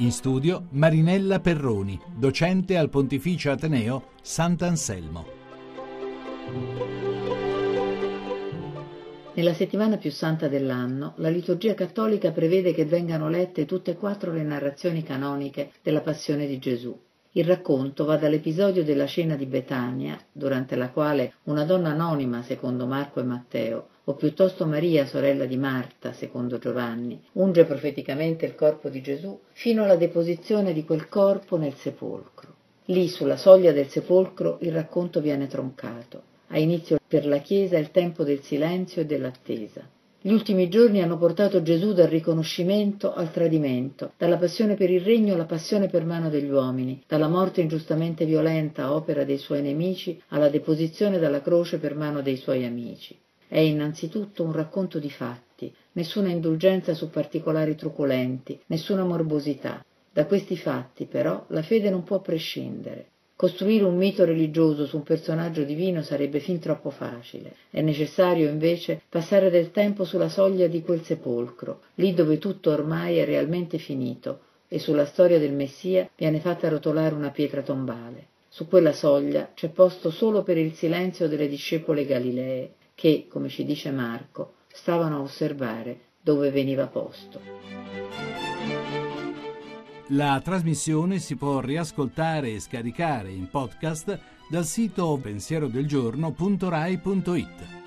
In studio Marinella Perroni, docente al Pontificio Ateneo Sant'Anselmo. Nella settimana più santa dell'anno, la liturgia cattolica prevede che vengano lette tutte e quattro le narrazioni canoniche della passione di Gesù. Il racconto va dall'episodio della cena di Betania, durante la quale una donna anonima, secondo Marco e Matteo, o piuttosto Maria, sorella di Marta, secondo Giovanni, unge profeticamente il corpo di Gesù, fino alla deposizione di quel corpo nel sepolcro. Lì, sulla soglia del sepolcro, il racconto viene troncato. Ha inizio per la Chiesa il tempo del silenzio e dell'attesa. Gli ultimi giorni hanno portato Gesù dal riconoscimento al tradimento, dalla passione per il regno alla passione per mano degli uomini, dalla morte ingiustamente violenta, opera dei suoi nemici, alla deposizione dalla croce per mano dei suoi amici. È innanzitutto un racconto di fatti, nessuna indulgenza su particolari truculenti, nessuna morbosità. Da questi fatti, però, la fede non può prescindere. Costruire un mito religioso su un personaggio divino sarebbe fin troppo facile. È necessario, invece, passare del tempo sulla soglia di quel sepolcro, lì dove tutto ormai è realmente finito, e sulla storia del Messia viene fatta rotolare una pietra tombale. Su quella soglia c'è posto solo per il silenzio delle discepole Galilee, che, come ci dice Marco, stavano a osservare dove veniva posto. La trasmissione si può riascoltare e scaricare in podcast dal sito pensierodelgiorno.rai.it.